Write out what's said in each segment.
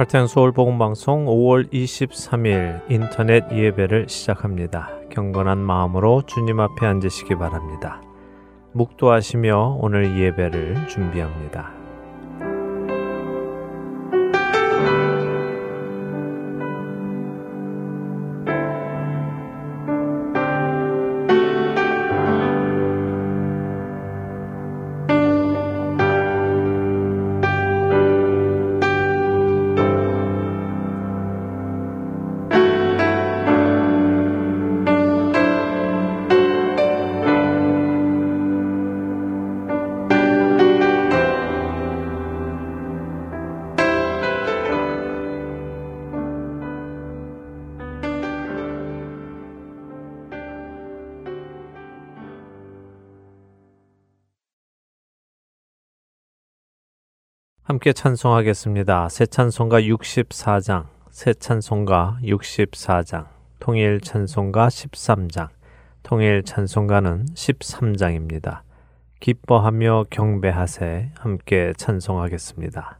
할텐 서울 복음 방송 5월 23일 인터넷 예배를 시작합니다. 경건한 마음으로 주님 앞에 앉으시기 바랍니다. 묵도하시며 오늘 예배를 준비합니다. 함께 찬송하겠습니다. 새 찬송가 64장, 새 찬송가 64장, 통일 찬송가 13장, 통일 찬송가는 13장입니다. 기뻐하며 경배하세 함께 찬송하겠습니다.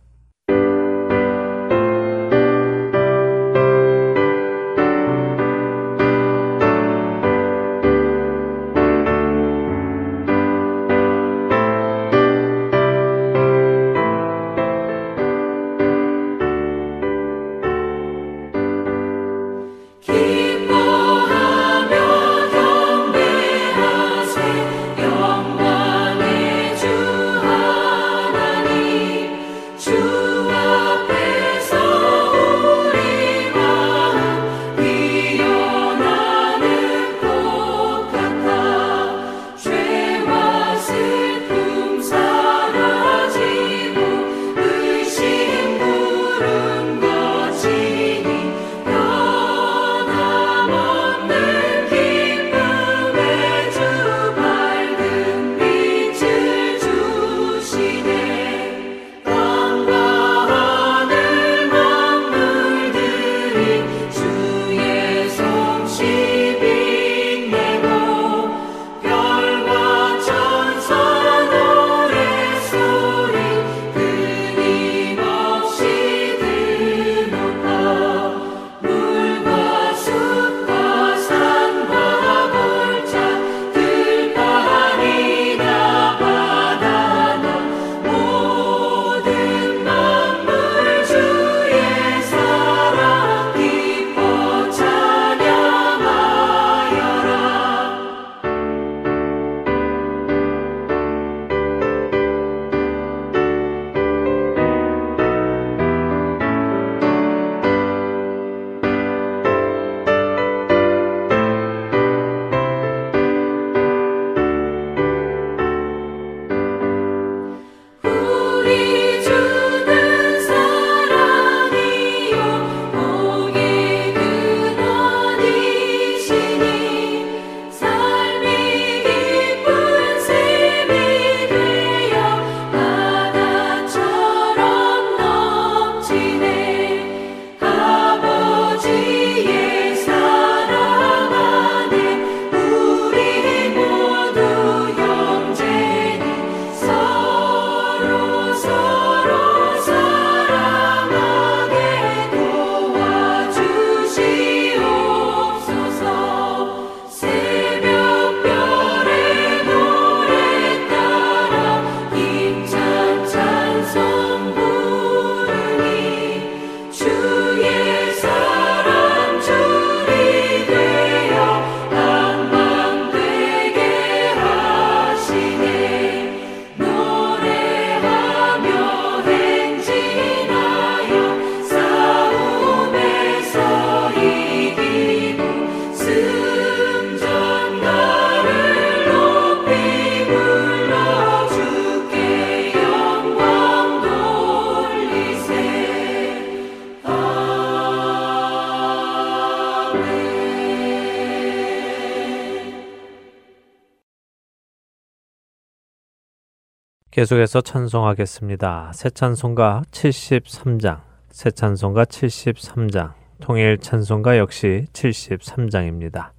계속해서 찬송하겠습니다. 새 찬송가 73장, 새 찬송가 73장, 통일 찬송가 역시 73장입니다.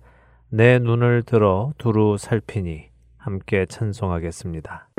내 눈을 들어 두루 살피니 함께 찬송하겠습니다.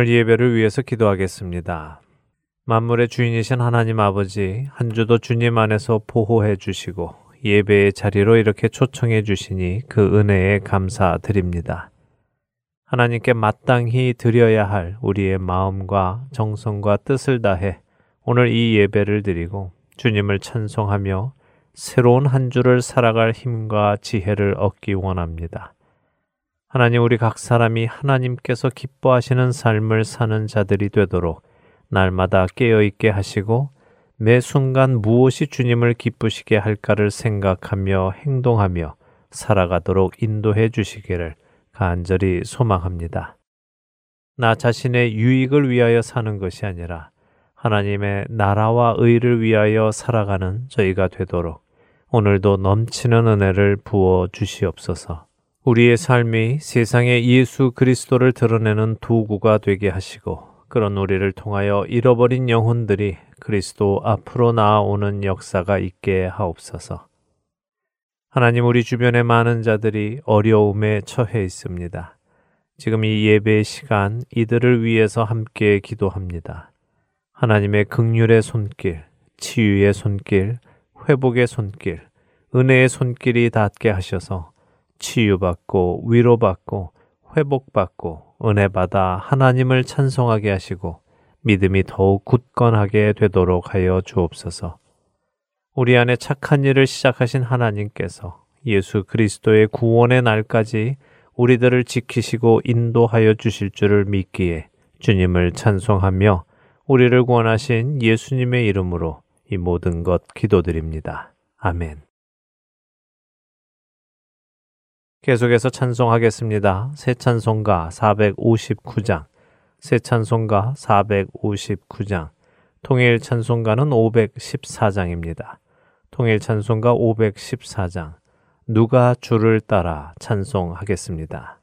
오늘 예배를 위해서 기도하겠습니다. 만물의 주인이신 하나님 아버지, 한 주도 주님 안에서 보호해 주시고 예배의 자리로 이렇게 초청해 주시니 그 은혜에 감사드립니다. 하나님께 마땅히 드려야 할 우리의 마음과 정성과 뜻을 다해 오늘 이 예배를 드리고 주님을 찬송하며 새로운 한 주를 살아갈 힘과 지혜를 얻기 원합니다. 하나님 우리 각 사람이 하나님께서 기뻐하시는 삶을 사는 자들이 되도록 날마다 깨어 있게 하시고 매 순간 무엇이 주님을 기쁘시게 할까를 생각하며 행동하며 살아가도록 인도해 주시기를 간절히 소망합니다. 나 자신의 유익을 위하여 사는 것이 아니라 하나님의 나라와 의를 위하여 살아가는 저희가 되도록 오늘도 넘치는 은혜를 부어 주시옵소서. 우리의 삶이 세상에 예수 그리스도를 드러내는 도구가 되게 하시고 그런 우리를 통하여 잃어버린 영혼들이 그리스도 앞으로 나아오는 역사가 있게 하옵소서. 하나님 우리 주변의 많은 자들이 어려움에 처해 있습니다. 지금 이 예배의 시간 이들을 위해서 함께 기도합니다. 하나님의 극률의 손길, 치유의 손길, 회복의 손길, 은혜의 손길이 닿게 하셔서 치유받고 위로받고 회복받고 은혜받아 하나님을 찬송하게 하시고 믿음이 더욱 굳건하게 되도록 하여 주옵소서. 우리 안에 착한 일을 시작하신 하나님께서 예수 그리스도의 구원의 날까지 우리들을 지키시고 인도하여 주실 줄을 믿기에 주님을 찬송하며 우리를 구원하신 예수님의 이름으로 이 모든 것 기도드립니다. 아멘. 계속해서 찬송하겠습니다. 새 찬송가 459장, 새 찬송가 459장, 통일 찬송가는 514장입니다. 통일 찬송가 514장 누가 주를 따라 찬송하겠습니다.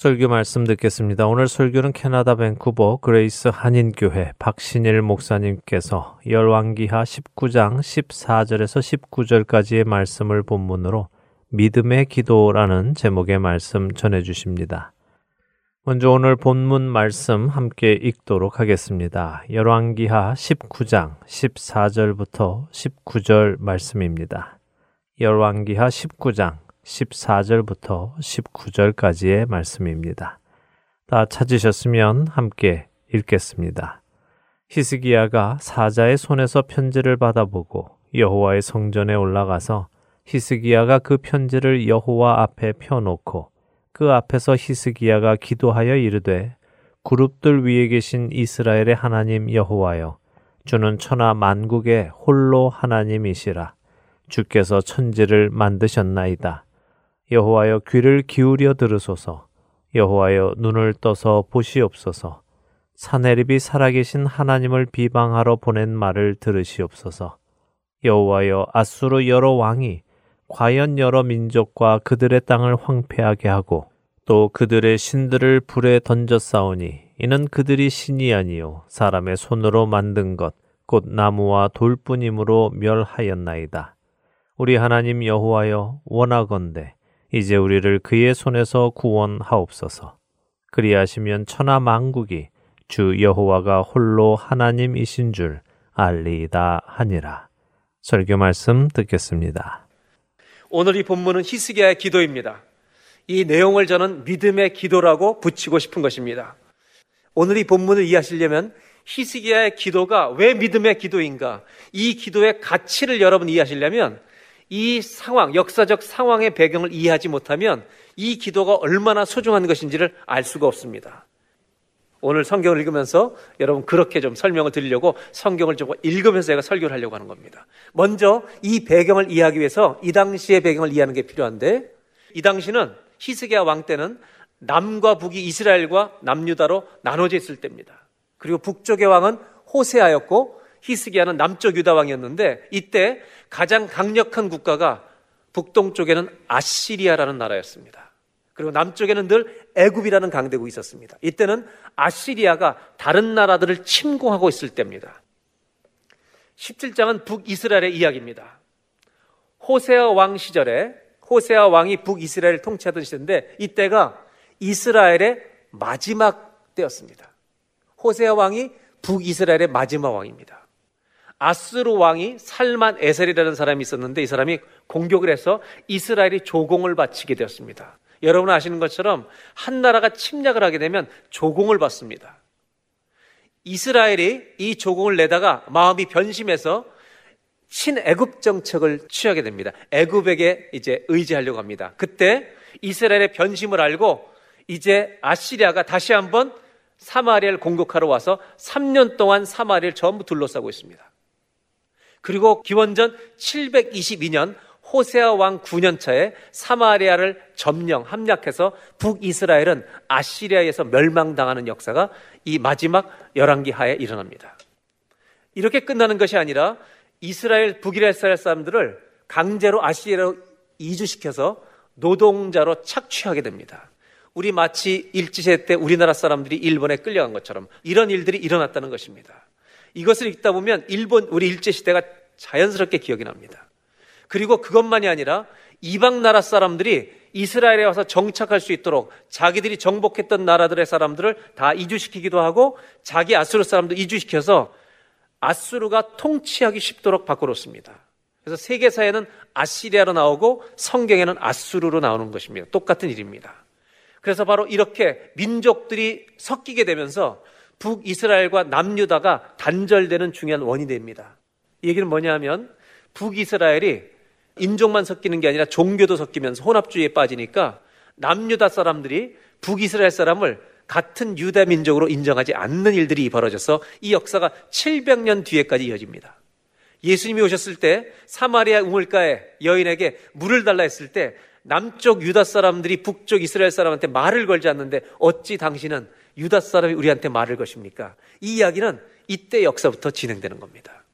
설교 말씀 듣겠습니다. 오늘 설교는 캐나다 밴쿠버 그레이스 한인교회 박신일 목사님께서 열왕기하 19장 14절에서 19절까지의 말씀을 본문으로 믿음의 기도라는 제목의 말씀 전해 주십니다. 먼저 오늘 본문 말씀 함께 읽도록 하겠습니다. 열왕기하 19장 14절부터 19절 말씀입니다. 열왕기하 19장 14절부터 19절까지의 말씀입니다. 다 찾으셨으면 함께 읽겠습니다. 히스기야가 사자의 손에서 편지를 받아보고 여호와의 성전에 올라가서 히스기야가 그 편지를 여호와 앞에 펴놓고 그 앞에서 히스기야가 기도하여 이르되 그룹들 위에 계신 이스라엘의 하나님 여호와여 주는 천하 만국의 홀로 하나님이시라 주께서 천지를 만드셨나이다 여호와여 귀를 기울여 들으소서. 여호와여 눈을 떠서 보시옵소서. 사내립이 살아계신 하나님을 비방하러 보낸 말을 들으시옵소서. 여호와여 아수르 여러 왕이 과연 여러 민족과 그들의 땅을 황폐하게 하고 또 그들의 신들을 불에 던졌사오니 이는 그들이 신이 아니요 사람의 손으로 만든 것 곧 나무와 돌뿐이므로 멸하였나이다. 우리 하나님 여호와여 원하건대 이제 우리를 그의 손에서 구원하옵소서. 그리하시면 천하 만국이 주 여호와가 홀로 하나님이신 줄 알리이다 하니라. 설교 말씀 듣겠습니다. 오늘 이 본문은 히스기야의 기도입니다. 이 내용을 저는 믿음의 기도라고 붙이고 싶은 것입니다. 오늘 이 본문을 이해하시려면 히스기야의 기도가 왜 믿음의 기도인가? 이 기도의 가치를 여러분 이해하시려면 이 상황, 역사적 상황의 배경을 이해하지 못하면 이 기도가 얼마나 소중한 것인지를 알 수가 없습니다. 오늘 성경을 읽으면서 여러분 그렇게 좀 설명을 드리려고 성경을 좀 읽으면서 제가 설교를 하려고 하는 겁니다. 먼저 이 배경을 이해하기 위해서 이 당시의 배경을 이해하는 게 필요한데 이 당시는 히스기야 왕 때는 남과 북이 이스라엘과 남유다로 나눠져 있을 때입니다. 그리고 북쪽의 왕은 호세아였고 히스기야는 남쪽 유다 왕이었는데 이때 가장 강력한 국가가 북동쪽에는 아시리아라는 나라였습니다. 그리고 남쪽에는 늘 애굽이라는 강대국이 있었습니다. 이때는 아시리아가 다른 나라들을 침공하고 있을 때입니다. 17장은 북이스라엘의 이야기입니다. 호세아 왕 시절에 호세아 왕이 북이스라엘을 통치하던 시대인데 이때가 이스라엘의 마지막 때였습니다. 호세아 왕이 북이스라엘의 마지막 왕입니다. 아스루 왕이 살만 에셀이라는 사람이 있었는데 이 사람이 공격을 해서 이스라엘이 조공을 바치게 되었습니다. 여러분 아시는 것처럼 한 나라가 침략을 하게 되면 조공을 받습니다. 이스라엘이 이 조공을 내다가 마음이 변심해서 친애굽 정책을 취하게 됩니다. 애굽에게 이제 의지하려고 합니다. 그때 이스라엘의 변심을 알고 이제 아시리아가 다시 한번 사마리아를 공격하러 와서 3년 동안 사마리아를 전부 둘러싸고 있습니다. 그리고 기원전 722년 호세아 왕 9년 차에 사마리아를 점령 함락해서 북이스라엘은 아시리아에서 멸망당하는 역사가 이 마지막 열왕기 하에 일어납니다. 이렇게 끝나는 것이 아니라 이스라엘 북이스라엘 사람들을 강제로 아시리아로 이주시켜서 노동자로 착취하게 됩니다. 우리 마치 일제시대 때 우리나라 사람들이 일본에 끌려간 것처럼 이런 일들이 일어났다는 것입니다. 이것을 읽다 보면 일본 우리 일제 시대가 자연스럽게 기억이 납니다. 그리고 그것만이 아니라 이방 나라 사람들이 이스라엘에 와서 정착할 수 있도록 자기들이 정복했던 나라들의 사람들을 다 이주시키기도 하고 자기 아수르 사람도 이주시켜서 아수르가 통치하기 쉽도록 바꿔놓습니다. 그래서 세계사에는 아시리아로 나오고 성경에는 아수르로 나오는 것입니다. 똑같은 일입니다. 그래서 바로 이렇게 민족들이 섞이게 되면서 북이스라엘과 남유다가 단절되는 중요한 원인이 됩니다. 이 얘기는 뭐냐 하면 북이스라엘이 인종만 섞이는 게 아니라 종교도 섞이면서 혼합주의에 빠지니까 남유다 사람들이 북이스라엘 사람을 같은 유다 민족으로 인정하지 않는 일들이 벌어져서 이 역사가 700년 뒤에까지 이어집니다. 예수님이 오셨을 때 사마리아 우물가에 여인에게 물을 달라 했을 때 남쪽 유다 사람들이 북쪽 이스라엘 사람한테 말을 걸지 않는데 어찌 당신은 유다 사람이 우리한테 말을 것입니까? 이 이야기는 이때 역사부터 진행되는 겁니다.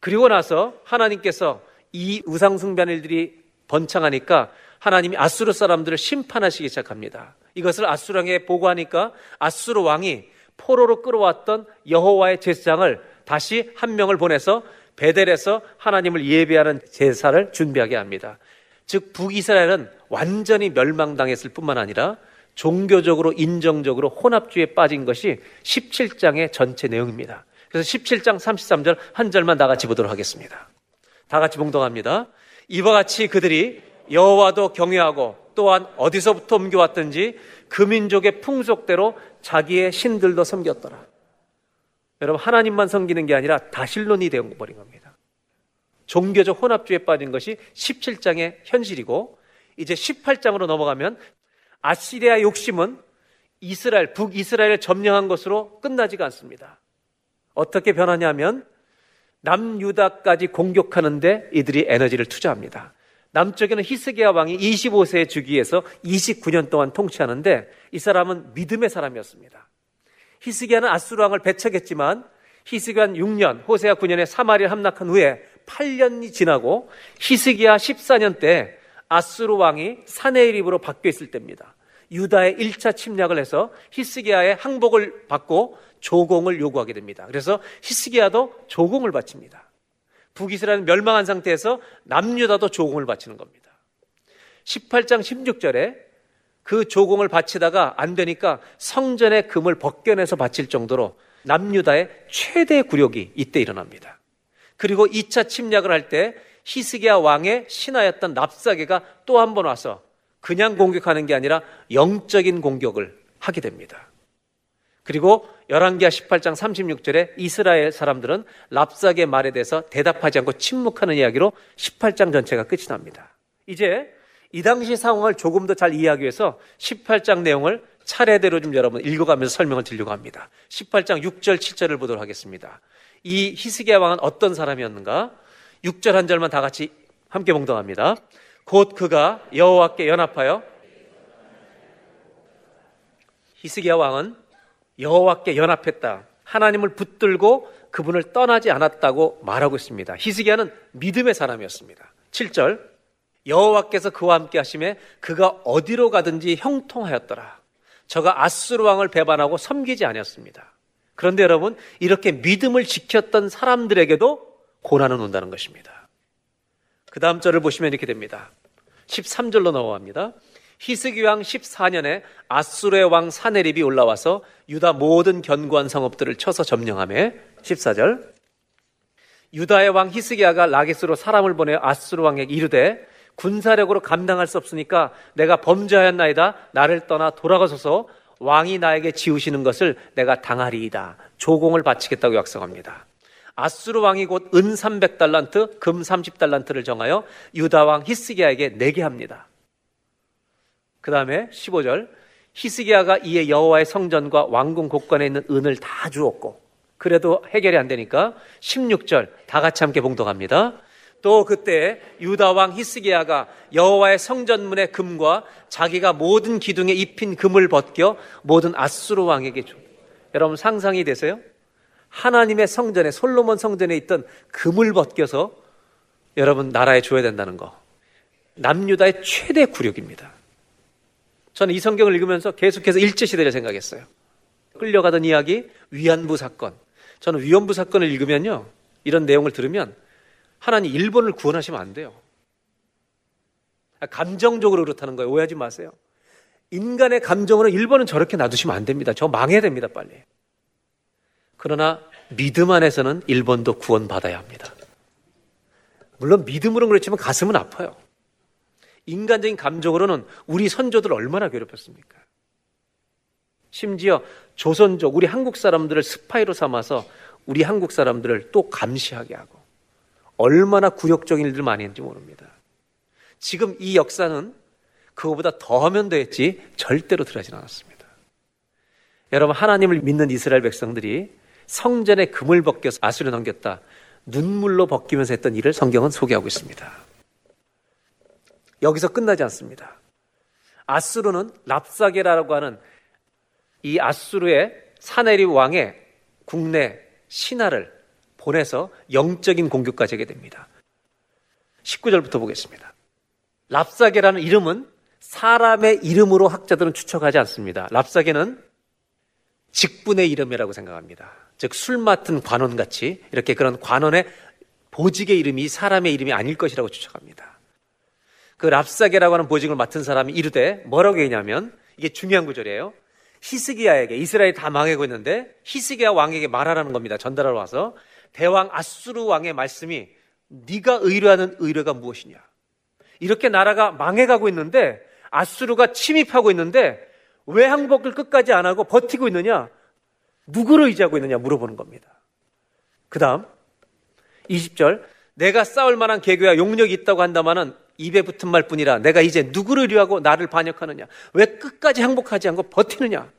그리고 나서 하나님께서 이 우상숭배한 일들이 번창하니까 하나님이 아수르 사람들을 심판하시기 시작합니다. 이것을 아수랑에 보고하니까 아수르 왕이 포로로 끌어왔던 여호와의 제사장을 다시 한 명을 보내서 베델에서 하나님을 예배하는 제사를 준비하게 합니다. 즉 북이스라엘은 완전히 멸망당했을 뿐만 아니라 종교적으로 인정적으로 혼합주의에 빠진 것이 17장의 전체 내용입니다. 그래서 17장 33절 한 절만 다 같이 보도록 하겠습니다. 다 같이 봉동합니다. 이와 같이 그들이 여호와도 경외하고 또한 어디서부터 옮겨왔든지 그 민족의 풍속대로 자기의 신들도 섬겼더라. 여러분 하나님만 섬기는 게 아니라 다실론이 되어버린 겁니다. 종교적 혼합주의에 빠진 것이 17장의 현실이고 이제 18장으로 넘어가면 아시리아 욕심은 이스라엘 북이스라엘을 점령한 것으로 끝나지가 않습니다. 어떻게 변하냐면 남유다까지 공격하는데 이들이 에너지를 투자합니다. 남쪽에는 히스기야 왕이 25세의 주기에서 29년 동안 통치하는데 이 사람은 믿음의 사람이었습니다. 히스기야는 아수르 왕을 배척했지만 히스기야 6년, 호세아 9년에 사마리를 함락한 후에 8년이 지나고 히스기야 14년 때 아수르 왕이 사네일입으로 바뀌어 있을 때입니다. 유다의 1차 침략을 해서 히스기야의 항복을 받고 조공을 요구하게 됩니다. 그래서 히스기야도 조공을 바칩니다. 북이스라엘은 멸망한 상태에서 남유다도 조공을 바치는 겁니다. 18장 16절에 그 조공을 바치다가 안 되니까 성전의 금을 벗겨내서 바칠 정도로 남유다의 최대 굴욕이 이때 일어납니다. 그리고 2차 침략을 할 때 히스기야 왕의 신하였던 납사게가 또 한 번 와서 그냥 공격하는 게 아니라 영적인 공격을 하게 됩니다. 그리고 열왕기하 18장 36절에 이스라엘 사람들은 랍삭의 말에 대해서 대답하지 않고 침묵하는 이야기로 18장 전체가 끝이 납니다. 이제 이 당시 상황을 조금 더 잘 이해하기 위해서 18장 내용을 차례대로 좀 여러분 읽어가면서 설명을 드리려고 합니다. 18장 6절, 7절을 보도록 하겠습니다. 이 히스기야 왕은 어떤 사람이었는가? 6절 한 절만 다 같이 함께 봉동합니다. 곧 그가 여호와께 연합하여 히스기야 왕은 여호와께 연합했다. 하나님을 붙들고 그분을 떠나지 않았다고 말하고 있습니다. 히스기야는 믿음의 사람이었습니다. 7절 여호와께서 그와 함께 하심에 그가 어디로 가든지 형통하였더라. 저가 아스루 왕을 배반하고 섬기지 않았습니다. 그런데 여러분 이렇게 믿음을 지켰던 사람들에게도 고난은 온다는 것입니다. 그 다음 절을 보시면 이렇게 됩니다. 13절로 넘어갑니다. 히스기 왕 14년에 아수르의 왕 사네립이 올라와서 유다 모든 견고한 성읍들을 쳐서 점령함에 14절 유다의 왕 히스기야가 라게스로 사람을 보내 아수르 왕에게 이르되 군사력으로 감당할 수 없으니까 내가 범죄하였나이다 나를 떠나 돌아가소서 왕이 나에게 지우시는 것을 내가 당하리이다 조공을 바치겠다고 약속합니다. 아수르 왕이 곧 은 300달란트, 금 30달란트를 정하여 유다 왕 히스기야에게 내게 합니다. 그 다음에 15절 히스기야가 이에 여호와의 성전과 왕궁 곳간에 있는 은을 다 주었고 그래도 해결이 안 되니까 16절 다 같이 함께 봉독합니다. 또 그때 유다 왕 히스기야가 여호와의 성전문의 금과 자기가 모든 기둥에 입힌 금을 벗겨 모든 아수르 왕에게 주. 여러분 상상이 되세요? 하나님의 성전에 솔로몬 성전에 있던 금을 벗겨서 여러분 나라에 줘야 된다는 거. 남유다의 최대 굴욕입니다. 저는 이 성경을 읽으면서 계속해서 일제시대를 생각했어요. 끌려가던 이야기, 위안부 사건. 저는 위안부 사건을 읽으면요. 이런 내용을 들으면 하나님 일본을 구원하시면 안 돼요. 감정적으로 그렇다는 거예요. 오해하지 마세요. 인간의 감정으로 일본은 저렇게 놔두시면 안 됩니다. 저 망해야 됩니다, 빨리. 그러나 믿음 안에서는 일본도 구원받아야 합니다. 물론 믿음으로는 그렇지만 가슴은 아파요. 인간적인 감정으로는 우리 선조들 얼마나 괴롭혔습니까? 심지어 조선족, 우리 한국 사람들을 스파이로 삼아서 우리 한국 사람들을 또 감시하게 하고 얼마나 굴욕적인 일들 많이 했는지 모릅니다. 지금 이 역사는 그거보다 더 하면 됐지 절대로 들어가진 않았습니다. 여러분 하나님을 믿는 이스라엘 백성들이 성전에 금을 벗겨서 아수르에 넘겼다. 눈물로 벗기면서 했던 일을 성경은 소개하고 있습니다. 여기서 끝나지 않습니다. 아수르는 랍사게라고 하는 이 아수르의 사네리 왕의 국내 신하를 보내서 영적인 공격까지 하게 됩니다. 19절부터 보겠습니다. 랍사게라는 이름은 사람의 이름으로 학자들은 추측하지 않습니다. 랍사게는 직분의 이름이라고 생각합니다. 즉, 술 맡은 관원 같이 이렇게 그런 관원의 보직의 이름이 사람의 이름이 아닐 것이라고 추측합니다. 그 랍사게라고 하는 보직을 맡은 사람이 이르되 뭐라고 했냐면 이게 중요한 구절이에요. 히스기야에게 이스라엘이 다 망하고 있는데 히스기야 왕에게 말하라는 겁니다. 전달하러 와서 대왕 아수르 왕의 말씀이 네가 의뢰하는 의뢰가 무엇이냐? 이렇게 나라가 망해가고 있는데 아수르가 침입하고 있는데 왜 항복을 끝까지 안 하고 버티고 있느냐? 누구를 의지하고 있느냐 물어보는 겁니다. 그 다음 20절 내가 싸울 만한 계교야 용력이 있다고 한다마는 입에 붙은 말 뿐이라 내가 이제 누구를 의뢰하고 나를 반역하느냐? 왜 끝까지 항복하지 않고 버티느냐?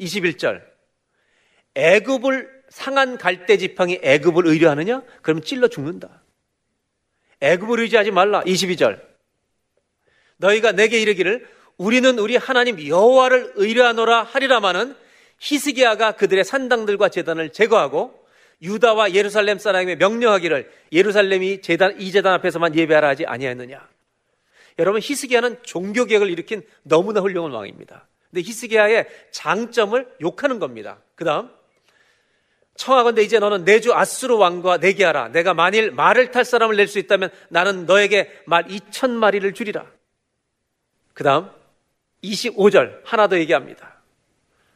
21절 애굽을 상한 갈대 지팡이 애굽을 의뢰하느냐? 그러면 찔러 죽는다. 애굽을 의지하지 말라. 22절 너희가 내게 이르기를 우리는 우리 하나님 여호와를 의뢰하노라 하리라마는 히스기야가 그들의 산당들과 제단을 제거하고 유다와 예루살렘 사람에게 명령하기를 예루살렘이 제단 이 제단 앞에서만 예배하라 하지 아니하였느냐. 여러분 히스기야는 종교 개혁을 일으킨 너무나 훌륭한 왕입니다. 근데 히스기야의 장점을 욕하는 겁니다. 그다음 청하건대 이제 너는 내 주 아수르 왕과 내게 하라. 내가 만일 말을 탈 사람을 낼 수 있다면 나는 너에게 말 2천 마리를 주리라. 그다음 25절 하나 더 얘기합니다.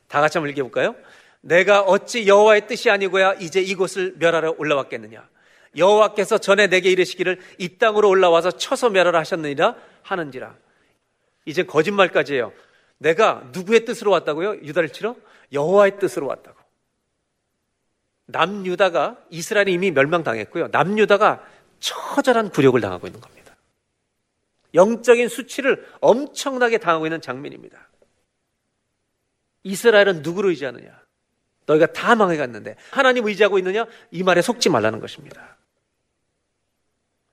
다 같이 한번 읽어볼까요? 내가 어찌 여호와의 뜻이 아니고야 이제 이곳을 멸하러 올라왔겠느냐? 여호와께서 전에 내게 이르시기를 이 땅으로 올라와서 쳐서 멸하라 하셨느니라 하는지라. 이제 거짓말까지예요. 내가 누구의 뜻으로 왔다고요? 유다를 치러 여호와의 뜻으로 왔다고. 남유다가 이스라엘이 이미 멸망당했고요. 남유다가 처절한 굴욕을 당하고 있는 겁니다. 영적인 수치를 엄청나게 당하고 있는 장면입니다. 이스라엘은 누구를 의지하느냐? 너희가 다 망해갔는데 하나님 의지하고 있느냐? 이 말에 속지 말라는 것입니다.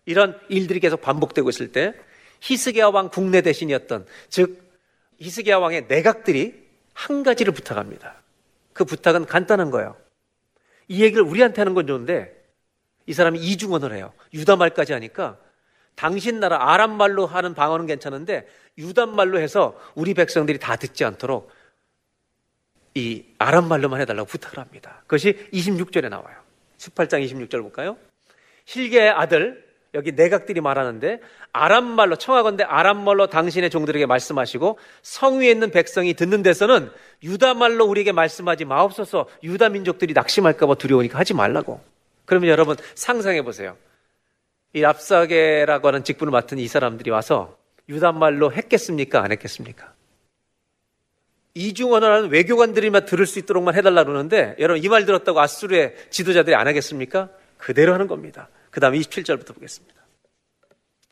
이런 일들이 계속 반복되고 있을 때 히스기야 왕 국내 대신이었던 즉 히스기야 왕의 내각들이 한 가지를 부탁합니다. 그 부탁은 간단한 거예요. 이 얘기를 우리한테 하는 건 좋은데 이 사람이 이중언을 해요. 유다 말까지 하니까 당신 나라 아람 말로 하는 방언은 괜찮은데 유다 말로 해서 우리 백성들이 다 듣지 않도록 이 아람 말로만 해달라고 부탁을 합니다. 그것이 26절에 나와요. 18장 26절 볼까요? 힐게의 아들 여기 내각들이 말하는데 아람 말로 청하건대 아람 말로 당신의 종들에게 말씀하시고 성 위에 있는 백성이 듣는 데서는 유다 말로 우리에게 말씀하지 마옵소서 유다 민족들이 낙심할까 봐 두려우니까 하지 말라고. 그러면 여러분 상상해 보세요. 이 랍사게라고 하는 직분을 맡은 이 사람들이 와서 유다 말로 했겠습니까? 안 했겠습니까? 이중 언어라는 외교관들이만 들을 수 있도록만 해달라 그러는데 여러분 이 말 들었다고 아수르의 지도자들이 안 하겠습니까? 그대로 하는 겁니다. 그 다음에 27절부터 보겠습니다.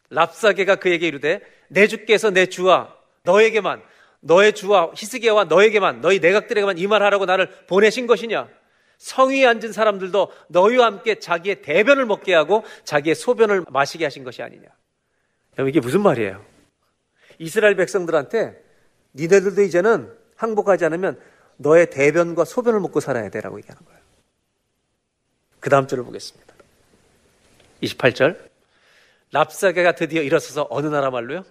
랍사게가 그에게 이르되 내 주께서 내 주와 너에게만 너의 주와 히스기야와 너에게만 너희 내각들에게만 이 말하라고 나를 보내신 것이냐? 성위에 앉은 사람들도 너희와 함께 자기의 대변을 먹게 하고 자기의 소변을 마시게 하신 것이 아니냐? 여러분 이게 무슨 말이에요? 이스라엘 백성들한테 니네들도 이제는 항복하지 않으면 너의 대변과 소변을 먹고 살아야 되라고 얘기하는 거예요. 그 다음 절을 보겠습니다. 28절. 랍사게가 드디어 일어서서 어느 나라 말로요?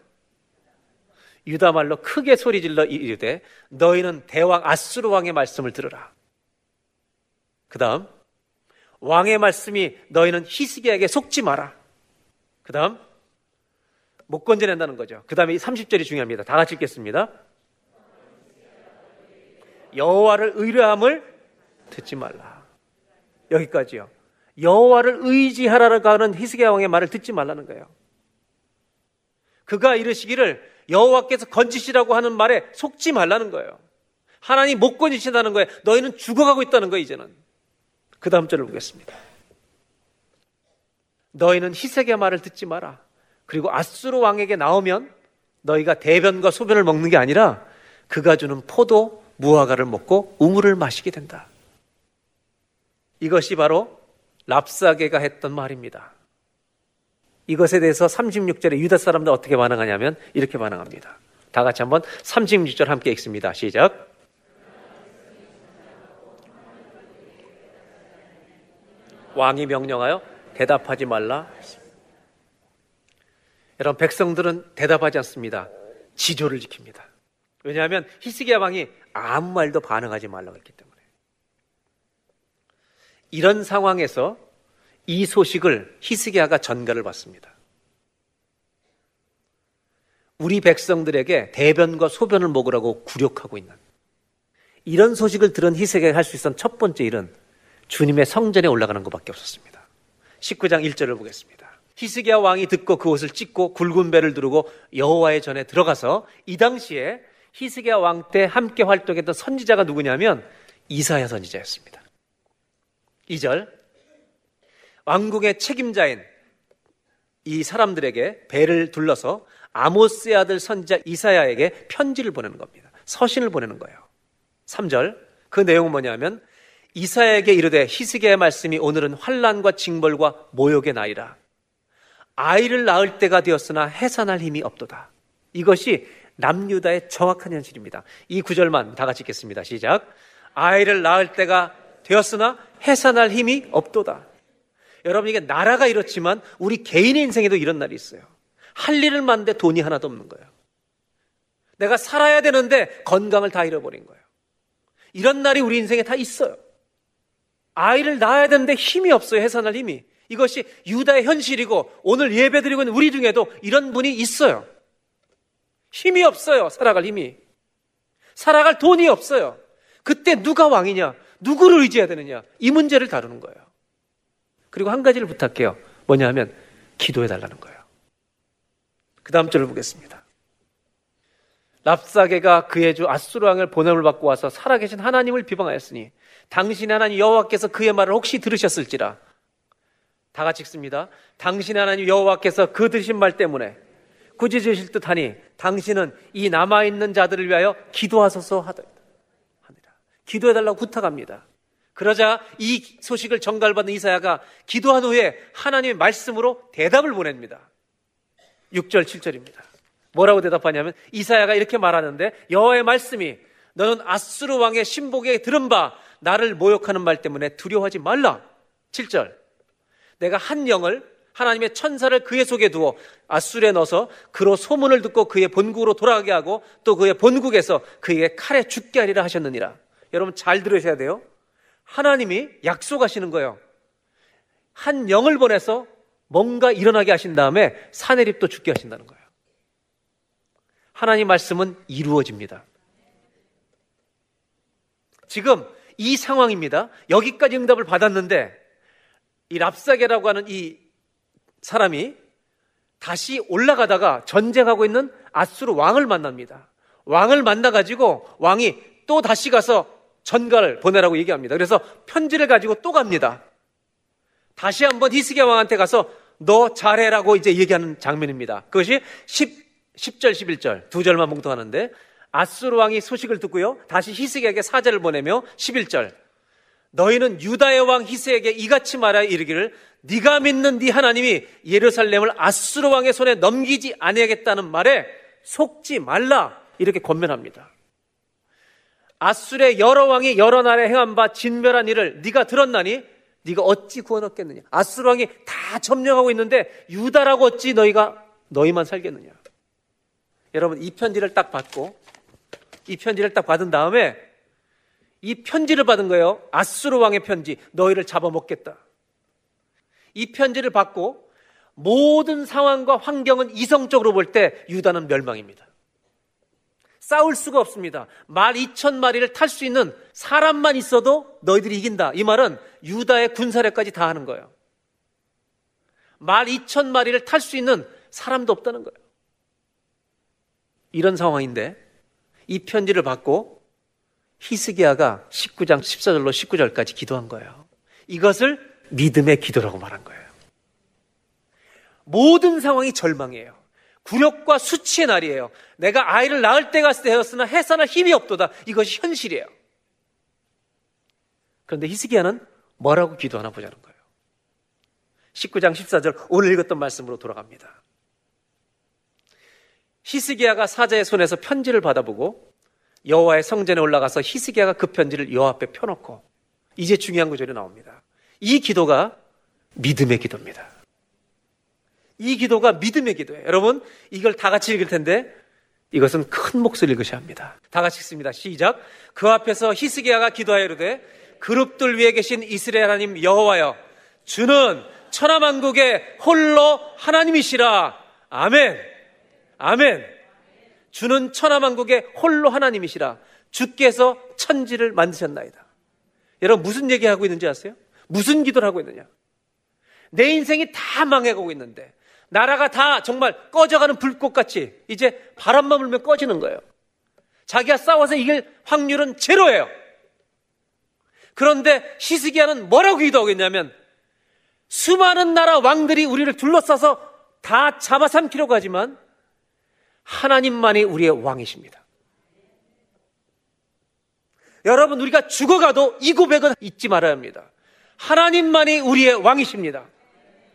유다 말로 크게 소리 질러 이르되 너희는 대왕 아수르 왕의 말씀을 들으라. 그 다음 왕의 말씀이 너희는 히스기야에게 속지 마라. 그 다음 못 건져낸다는 거죠. 그 다음에 30절이 중요합니다. 다 같이 읽겠습니다. 여호와를 의뢰함을 듣지 말라. 여기까지요. 여호와를 의지하라고 하는 히스기야 왕의 말을 듣지 말라는 거예요. 그가 이르시기를 여호와께서 건지시라고 하는 말에 속지 말라는 거예요. 하나님 못 건지신다는 거예요. 너희는 죽어가고 있다는 거예요, 이제는. 그 다음 절을 보겠습니다. 너희는 희색의 말을 듣지 마라. 그리고 아수르 왕에게 나오면 너희가 대변과 소변을 먹는 게 아니라 그가 주는 포도 무화과를 먹고 우물을 마시게 된다. 이것이 바로 랍사게가 했던 말입니다. 이것에 대해서 36절에 유다 사람들 어떻게 반응하냐면 이렇게 반응합니다. 다 같이 한번 36절 함께 읽습니다. 시작. 왕이 명령하여 대답하지 말라. 여러분 백성들은 대답하지 않습니다. 지조를 지킵니다. 왜냐하면 히스기야 왕이 아무 말도 반응하지 말라고 했기 때문에. 이런 상황에서 이 소식을 히스기야가 전가를 받습니다. 우리 백성들에게 대변과 소변을 먹으라고 굴욕하고 있는 이런 소식을 들은 히스기야가 할 수 있었던 첫 번째 일은 주님의 성전에 올라가는 것밖에 없었습니다. 19장 1절을 보겠습니다. 히스기야 왕이 듣고 그 옷을 찢고 굵은 배를 두르고 여호와의 전에 들어가서 이 당시에 히스기야 왕 때 함께 활동했던 선지자가 누구냐면 이사야 선지자였습니다. 2절 왕국의 책임자인 이 사람들에게 배를 둘러서 아모스의 아들 선지자 이사야에게 편지를 보내는 겁니다. 서신을 보내는 거예요. 3절 그 내용은 뭐냐면 이사야에게 이르되 히스기야의 말씀이 오늘은 환란과 징벌과 모욕의 나이라 아이를 낳을 때가 되었으나 해산할 힘이 없도다. 이것이 남유다의 정확한 현실입니다. 이 구절만 다 같이 읽겠습니다. 시작. 아이를 낳을 때가 되었으나 해산할 힘이 없도다. 여러분 이게 나라가 이렇지만 우리 개인의 인생에도 이런 날이 있어요. 할 일을 만데 돈이 하나도 없는 거예요. 내가 살아야 되는데 건강을 다 잃어버린 거예요. 이런 날이 우리 인생에 다 있어요. 아이를 낳아야 되는데 힘이 없어요. 해산할 힘이. 이것이 유다의 현실이고 오늘 예배드리고 있는 우리 중에도 이런 분이 있어요. 힘이 없어요. 살아갈 힘이. 살아갈 돈이 없어요. 그때 누가 왕이냐? 누구를 의지해야 되느냐? 이 문제를 다루는 거예요. 그리고 한 가지를 부탁해요. 뭐냐 하면 기도해 달라는 거예요. 그 다음 절을 보겠습니다. 랍사게가 그의 주 아수르 왕을 보냄을 받고 와서 살아계신 하나님을 비방하였으니 당신 하나님 여호와께서 그의 말을 혹시 들으셨을지라 다 같이 읽습니다. 당신 하나님 여호와께서 그 들으신 말 때문에 꾸짖으실 듯하니 당신은 이 남아 있는 자들을 위하여 기도하소서 하더라. 기도해 달라고 부탁합니다. 그러자 이 소식을 전갈받은 이사야가 기도한 후에 하나님의 말씀으로 대답을 보냅니다. 6절, 7절입니다. 뭐라고 대답하냐면 이사야가 이렇게 말하는데 여호와의 말씀이 너는 아수르 왕의 신복에 들은 바 나를 모욕하는 말 때문에 두려워하지 말라. 7절. 내가 한 영을 하나님의 천사를 그의 속에 두어 아수르에 넣어서 그로 소문을 듣고 그의 본국으로 돌아가게 하고 또 그의 본국에서 그에게 칼에 죽게 하리라 하셨느니라. 여러분 잘 들으셔야 돼요. 하나님이 약속하시는 거예요. 한 영을 보내서 뭔가 일어나게 하신 다음에 사내립도 죽게 하신다는 거예요. 하나님 말씀은 이루어집니다. 지금 이 상황입니다. 여기까지 응답을 받았는데 이 랍사게라고 하는 이 사람이 다시 올라가다가 전쟁하고 있는 아수르 왕을 만납니다. 왕을 만나가지고 왕이 또 다시 가서 전가를 보내라고 얘기합니다. 그래서 편지를 가지고 또 갑니다. 다시 한번 히스기야 왕한테 가서 너 잘해라고 이제 얘기하는 장면입니다. 그것이 10, 10절, 11절 두 절만 뭉뚱하는데 아수르 왕이 소식을 듣고요. 다시 히스기야에게 사자를 보내며 11절 너희는 유다의 왕 히스에게 이같이 말하여 이르기를 네가 믿는 네 하나님이 예루살렘을 아수르 왕의 손에 넘기지 아니하겠다는 말에 속지 말라 이렇게 권면합니다. 아수르의 여러 왕이 여러 나라에 행한 바 진멸한 일을 네가 들었나니 네가 어찌 구원 얻겠느냐? 아수르 왕이 다 점령하고 있는데 유다라고 어찌 너희가 너희만 살겠느냐? 여러분 이 편지를 딱 받고 이 편지를 딱 받은 다음에 이 편지를 받은 거예요. 아수르 왕의 편지. 너희를 잡아먹겠다. 이 편지를 받고 모든 상황과 환경은 이성적으로 볼 때 유다는 멸망입니다. 싸울 수가 없습니다. 말 2천 마리를 탈 수 있는 사람만 있어도 너희들이 이긴다. 이 말은 유다의 군사력까지 다 하는 거예요. 말 2천 마리를 탈 수 있는 사람도 없다는 거예요. 이런 상황인데 이 편지를 받고 히스기야가 19장 14절로 19절까지 기도한 거예요. 이것을 믿음의 기도라고 말한 거예요. 모든 상황이 절망이에요. 굴욕과 수치의 날이에요. 내가 아이를 낳을 때가 되었으나 해산할 힘이 없도다. 이것이 현실이에요. 그런데 히스기야는 뭐라고 기도하나 보자는 거예요. 19장 14절 오늘 읽었던 말씀으로 돌아갑니다. 히스기야가 사자의 손에서 편지를 받아보고 여호와의 성전에 올라가서 히스기야가 그 편지를 여호와 앞에 펴놓고 이제 중요한 구절이 나옵니다. 이 기도가 믿음의 기도입니다. 이 기도가 믿음의 기도예요. 여러분 이걸 다 같이 읽을 텐데 이것은 큰 목소리를 것이 합니다. 다 같이 읽습니다. 시작. 그 앞에서 히스기야가 기도하여 이르되 그룹들 위에 계신 이스라엘 하나님 여호와여 주는 천하만국의 홀로 하나님이시라. 아멘. 아멘. 주는 천하만국의 홀로 하나님이시라. 주께서 천지를 만드셨나이다. 여러분 무슨 얘기하고 있는지 아세요? 무슨 기도를 하고 있느냐? 내 인생이 다 망해가고 있는데 나라가 다 정말 꺼져가는 불꽃같이 이제 바람만 불면 꺼지는 거예요. 자기가 싸워서 이길 확률은 제로예요. 그런데 시스기야는 뭐라고 기도하고 있냐면 수많은 나라 왕들이 우리를 둘러싸서 다 잡아삼키려고 하지만 하나님만이 우리의 왕이십니다. 여러분 우리가 죽어가도 이 고백은 잊지 말아야 합니다. 하나님만이 우리의 왕이십니다.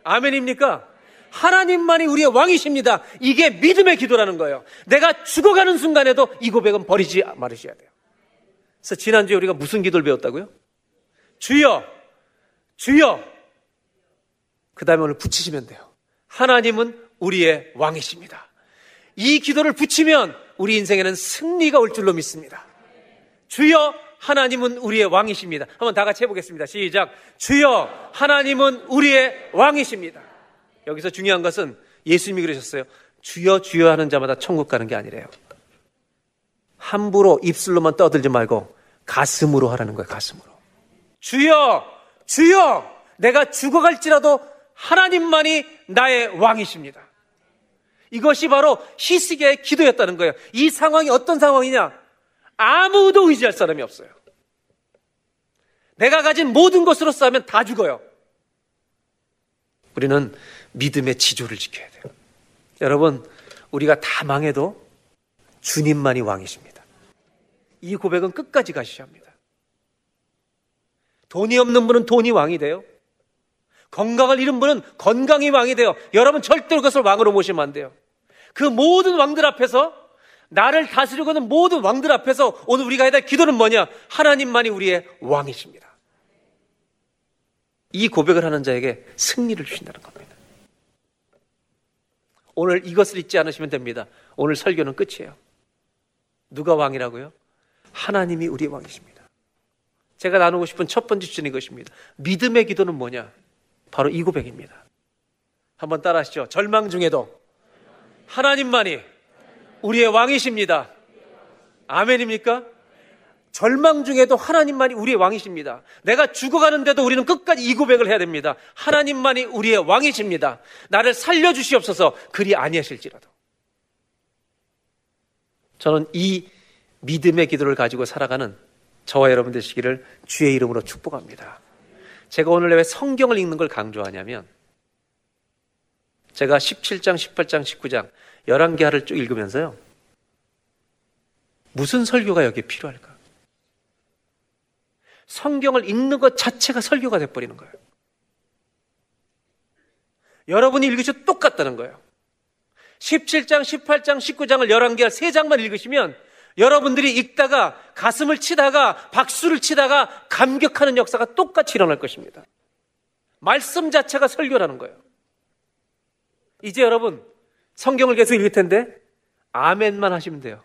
아멘입니까? 하나님만이 우리의 왕이십니다. 이게 믿음의 기도라는 거예요. 내가 죽어가는 순간에도 이 고백은 버리지 말으셔야 돼요. 그래서 지난주에 우리가 무슨 기도를 배웠다고요? 주여, 주여. 그 다음에 오늘 붙이시면 돼요. 하나님은 우리의 왕이십니다. 이 기도를 붙이면 우리 인생에는 승리가 올 줄로 믿습니다. 주여, 하나님은 우리의 왕이십니다. 한번 다 같이 해보겠습니다. 시작. 주여, 하나님은 우리의 왕이십니다. 여기서 중요한 것은 예수님이 그러셨어요. 주여, 주여 하는 자마다 천국 가는 게 아니래요. 함부로 입술로만 떠들지 말고 가슴으로 하라는 거예요, 가슴으로. 주여, 주여, 내가 죽어갈지라도 하나님만이 나의 왕이십니다. 이것이 바로 히스기야의 기도였다는 거예요. 이 상황이 어떤 상황이냐? 아무도 의지할 사람이 없어요. 내가 가진 모든 것으로 싸우면 다 죽어요. 우리는 믿음의 지조를 지켜야 돼요. 여러분, 우리가 다 망해도 주님만이 왕이십니다. 이 고백은 끝까지 가셔야 합니다. 돈이 없는 분은 돈이 왕이 돼요. 건강을 잃은 분은 건강이 왕이 돼요. 여러분 절대로 그것을 왕으로 모시면 안 돼요. 그 모든 왕들 앞에서 나를 다스리고 는 모든 왕들 앞에서 오늘 우리가 해야 될 기도는 뭐냐? 하나님만이 우리의 왕이십니다. 이 고백을 하는 자에게 승리를 주신다는 겁니다. 오늘 이것을 잊지 않으시면 됩니다. 오늘 설교는 끝이에요. 누가 왕이라고요? 하나님이 우리의 왕이십니다. 제가 나누고 싶은 첫 번째 주제는 이것입니다. 믿음의 기도는 뭐냐? 바로 이 고백입니다. 한번 따라 하시죠. 절망 중에도 하나님만이 우리의 왕이십니다. 아멘입니까? 절망 중에도 하나님만이 우리의 왕이십니다. 내가 죽어가는데도 우리는 끝까지 이 고백을 해야 됩니다. 하나님만이 우리의 왕이십니다. 나를 살려주시옵소서 그리 아니하실지라도. 저는 이 믿음의 기도를 가지고 살아가는 저와 여러분 되시기를 주의 이름으로 축복합니다. 제가 오늘 왜 성경을 읽는 걸 강조하냐면 제가 17장, 18장, 19장 11개화를 쭉 읽으면서요. 무슨 설교가 여기에 필요할까? 성경을 읽는 것 자체가 설교가 돼버리는 거예요. 여러분이 읽으셔도 똑같다는 거예요. 17장, 18장, 19장을 11개월 3장만 읽으시면 여러분들이 읽다가 가슴을 치다가 박수를 치다가 감격하는 역사가 똑같이 일어날 것입니다. 말씀 자체가 설교라는 거예요. 이제 여러분 성경을 계속 읽을 텐데 아멘만 하시면 돼요.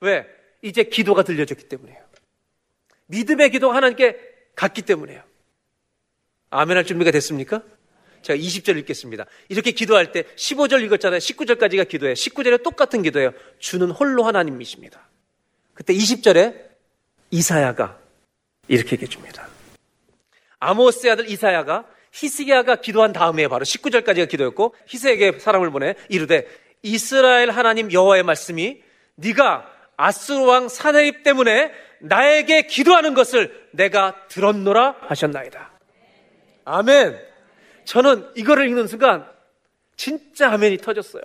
왜? 이제 기도가 들려졌기 때문에요. 믿음의 기도가 하나님께 갔기 때문에요. 아멘 할 준비가 됐습니까? 제가 20절 읽겠습니다. 이렇게 기도할 때 15절 읽었잖아요. 19절까지가 기도예요. 19절에 똑같은 기도예요. 주는 홀로 하나님이십니다. 그때 20절에 이사야가 이렇게 얘기해 줍니다. 아모스의 아들 이사야가 히스기야가 기도한 다음에 바로 19절까지가 기도였고 히스에게 사람을 보내 이르되 이스라엘 하나님 여호와의 말씀이 네가 아스루 왕 사내입 때문에 나에게 기도하는 것을 내가 들었노라 하셨나이다. 아멘. 저는 이거를 읽는 순간 진짜 아멘이 터졌어요.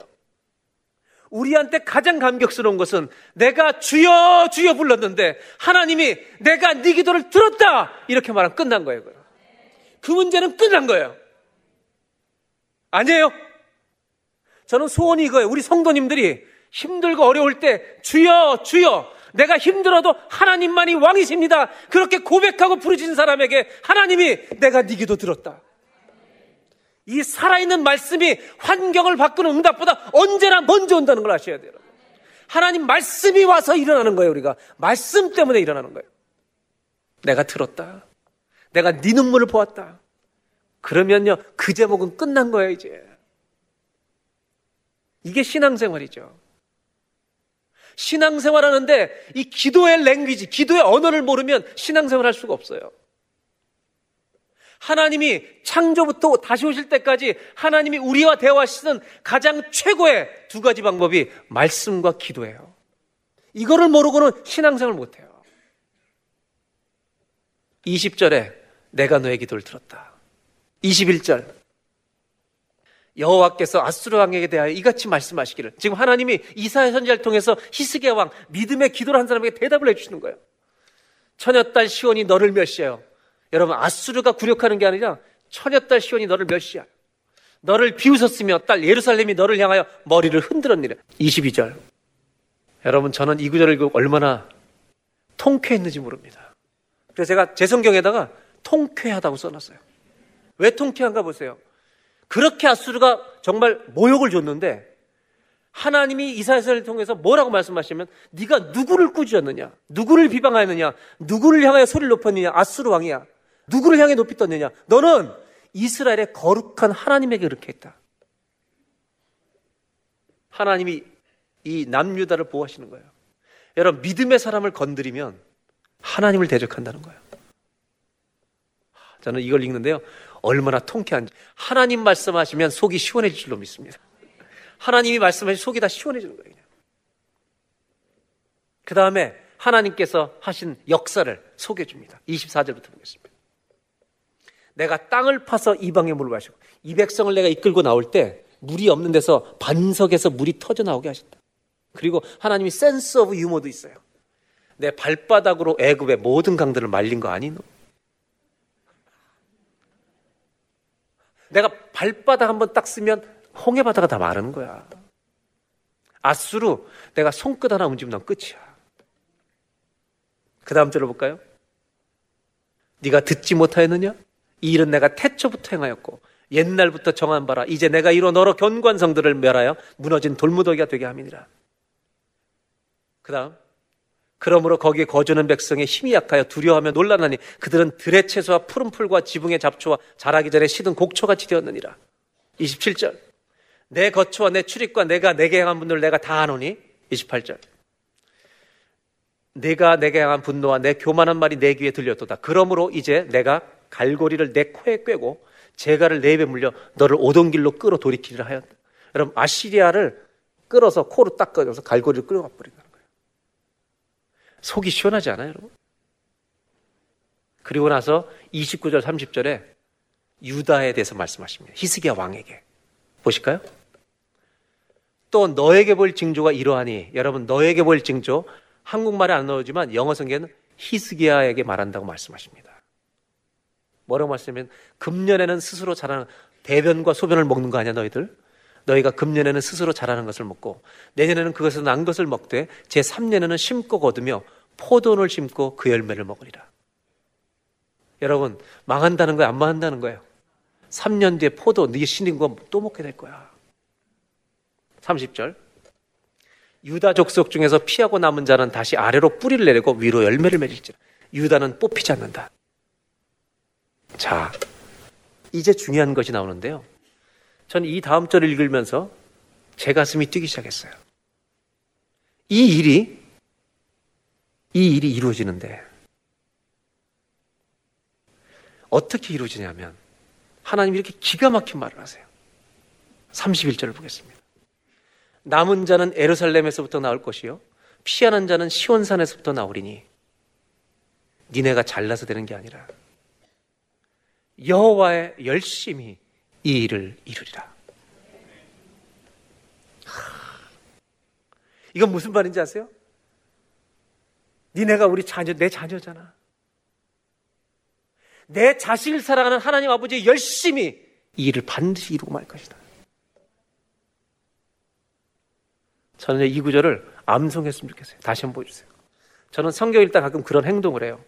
우리한테 가장 감격스러운 것은 내가 주여 주여 불렀는데 하나님이 내가 네 기도를 들었다 이렇게 말하면 끝난 거예요. 그 문제는 끝난 거예요. 아니에요. 저는 소원이 이거예요. 우리 성도님들이 힘들고 어려울 때 주여 주여 내가 힘들어도 하나님만이 왕이십니다. 그렇게 고백하고 부르짖는 사람에게 하나님이 내가 네 기도 들었다. 이 살아있는 말씀이 환경을 바꾸는 응답보다 언제나 먼저 온다는 걸 아셔야 돼요. 하나님 말씀이 와서 일어나는 거예요, 우리가. 말씀 때문에 일어나는 거예요. 내가 들었다. 내가 네 눈물을 보았다. 그러면요, 그 제목은 끝난 거예요, 이제. 이게 신앙생활이죠. 신앙생활 하는데 이 기도의 랭귀지, 기도의 언어를 모르면 신앙생활 할 수가 없어요. 하나님이 창조부터 다시 오실 때까지 하나님이 우리와 대화하시는 가장 최고의 두 가지 방법이 말씀과 기도예요. 이거를 모르고는 신앙생활 못해요. 20절에 내가 너의 기도를 들었다. 21절 여호와께서 아수르 왕에게 대하여 이같이 말씀하시기를 지금 하나님이 이사야 선지자를 통해서 히스기야 왕 믿음의 기도를 한 사람에게 대답을 해주시는 거예요. 처녀딸 시온이 너를 멸시해요. 여러분 아수르가 굴욕하는 게 아니라 처녀딸 시온이 너를 멸시하. 너를 비웃었으며 딸 예루살렘이 너를 향하여 머리를 흔들었니라. 22절. 여러분 저는 이 구절을 읽고 얼마나 통쾌했는지 모릅니다. 그래서 제가 제 성경에다가 통쾌하다고 써놨어요. 왜 통쾌한가 보세요. 그렇게 아수르가 정말 모욕을 줬는데 하나님이 이사야서를 통해서 뭐라고 말씀하시면 네가 누구를 꾸짖었느냐? 누구를 비방하였느냐? 누구를 향하여 소리를 높였느냐? 아수르 왕이야. 누구를 향해 높이 떴느냐? 너는 이스라엘의 거룩한 하나님에게 그렇게 했다. 하나님이 이 남유다를 보호하시는 거예요. 여러분 믿음의 사람을 건드리면 하나님을 대적한다는 거예요. 저는 이걸 읽는데요. 얼마나 통쾌한지. 하나님 말씀하시면 속이 시원해질 줄로 믿습니다. 하나님이 말씀하시면 속이 다 시원해지는 거예요. 그 다음에 하나님께서 하신 역사를 소개해 줍니다. 24절부터 보겠습니다. 내가 땅을 파서 이방에 물을 마시고 이 백성을 내가 이끌고 나올 때 물이 없는 데서 반석에서 물이 터져 나오게 하셨다. 그리고 하나님이 sense of humor도 있어요. 내 발바닥으로 애굽의 모든 강들을 말린 거 아니노? 내가 발바닥 한번 딱 쓰면 홍해 바다가 다 마르는 거야. 아수르 내가 손끝 하나 움직이면 난 끝이야. 그 다음 절을 볼까요? 네가 듣지 못하였느냐? 이 일은 내가 태초부터 행하였고 옛날부터 정한 바라 이제 내가 이로 너로 견관성들을 멸하여 무너진 돌무더기가 되게 함이니라. 그 다음 그러므로 거기에 거주는 백성의 힘이 약하여 두려워하며 놀라나니 그들은 들의 채소와 푸른 풀과 지붕의 잡초와 자라기 전에 시든 곡초같이 되었느니라. 27절. 내 거처와 내 출입과 내가 내게 향한 분들 내가 다 아노니. 28절. 내가 내게 향한 분노와 내 교만한 말이 내 귀에 들렸도다. 그러므로 이제 내가 갈고리를 내 코에 꿰고 재갈을 내 입에 물려 너를 오던 길로 끌어 돌이키리라 하였다. 여러분 아시리아를 끌어서 코로 닦아줘서 갈고리를 끌어가 버린다. 속이 시원하지 않아요, 여러분? 그리고 나서 29절, 30절에 유다에 대해서 말씀하십니다. 히스기야 왕에게. 보실까요? 또 너에게 볼 징조가 이러하니 여러분 너에게 볼 징조 한국말에 안 나오지만 영어 성경에는 히스기야에게 말한다고 말씀하십니다. 뭐라고 말씀하면 금년에는 스스로 자라는 대변과 소변을 먹는 거 아니야 너희들? 너희가 금년에는 스스로 자라는 것을 먹고 내년에는 그것을 난 것을 먹되 제 3년에는 심고 거두며 포도를 심고 그 열매를 먹으리라. 여러분 망한다는 거야 안 망한다는 거예요. 3년 뒤에 포도 네 신인 거 또 먹게 될 거야. 30절 유다 족속 중에서 피하고 남은 자는 다시 아래로 뿌리를 내리고 위로 열매를 맺을지라. 유다는 뽑히지 않는다. 자, 이제 중요한 것이 나오는데요. 저는 이 다음 절을 읽으면서 제 가슴이 뛰기 시작했어요. 이 일이, 이 일이 이루어지는데, 어떻게 이루어지냐면, 하나님이 이렇게 기가 막힌 말을 하세요. 31절을 보겠습니다. 남은 자는 에루살렘에서부터 나올 것이요. 피하는 자는 시온산에서부터 나오리니, 니네가 잘나서 되는 게 아니라, 여호와의 열심히 이 일을 이루리라. 이건 무슨 말인지 아세요? 니네가 우리 자녀, 내 자녀잖아. 내 자식을 사랑하는 하나님 아버지 열심히 이 일을 반드시 이루고 말 것이다. 저는 이 구절을 암송했으면 좋겠어요. 다시 한번 보여주세요. 저는 성경 읽다 가끔 그런 행동을 해요.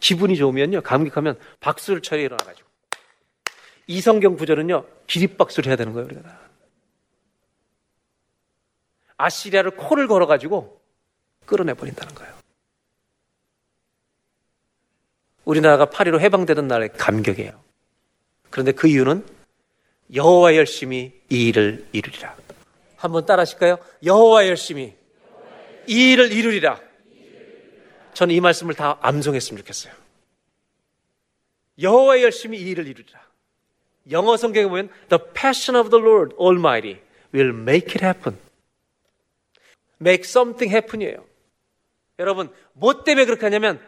기분이 좋으면요, 감격하면 박수를 쳐야 일어나가지고. 이 성경 구절은요, 기립박수를 해야 되는 거예요, 우리가. 아시리아를 코를 걸어가지고 끌어내 버린다는 거예요. 우리나라가 파리로 해방되던 날의 감격이에요. 그런데 그 이유는 여호와 열심히 이 일을 이루리라. 한번 따라 하실까요? 여호와 열심히 이 일을 이루리라. 저는 이 말씀을 다 암송했으면 좋겠어요. 여호와 열심히 이 일을 이루리라. 영어 성경에 보면 The passion of the Lord Almighty will make it happen. Make something happen이에요. 여러분, 뭐 때문에 그렇게 하냐면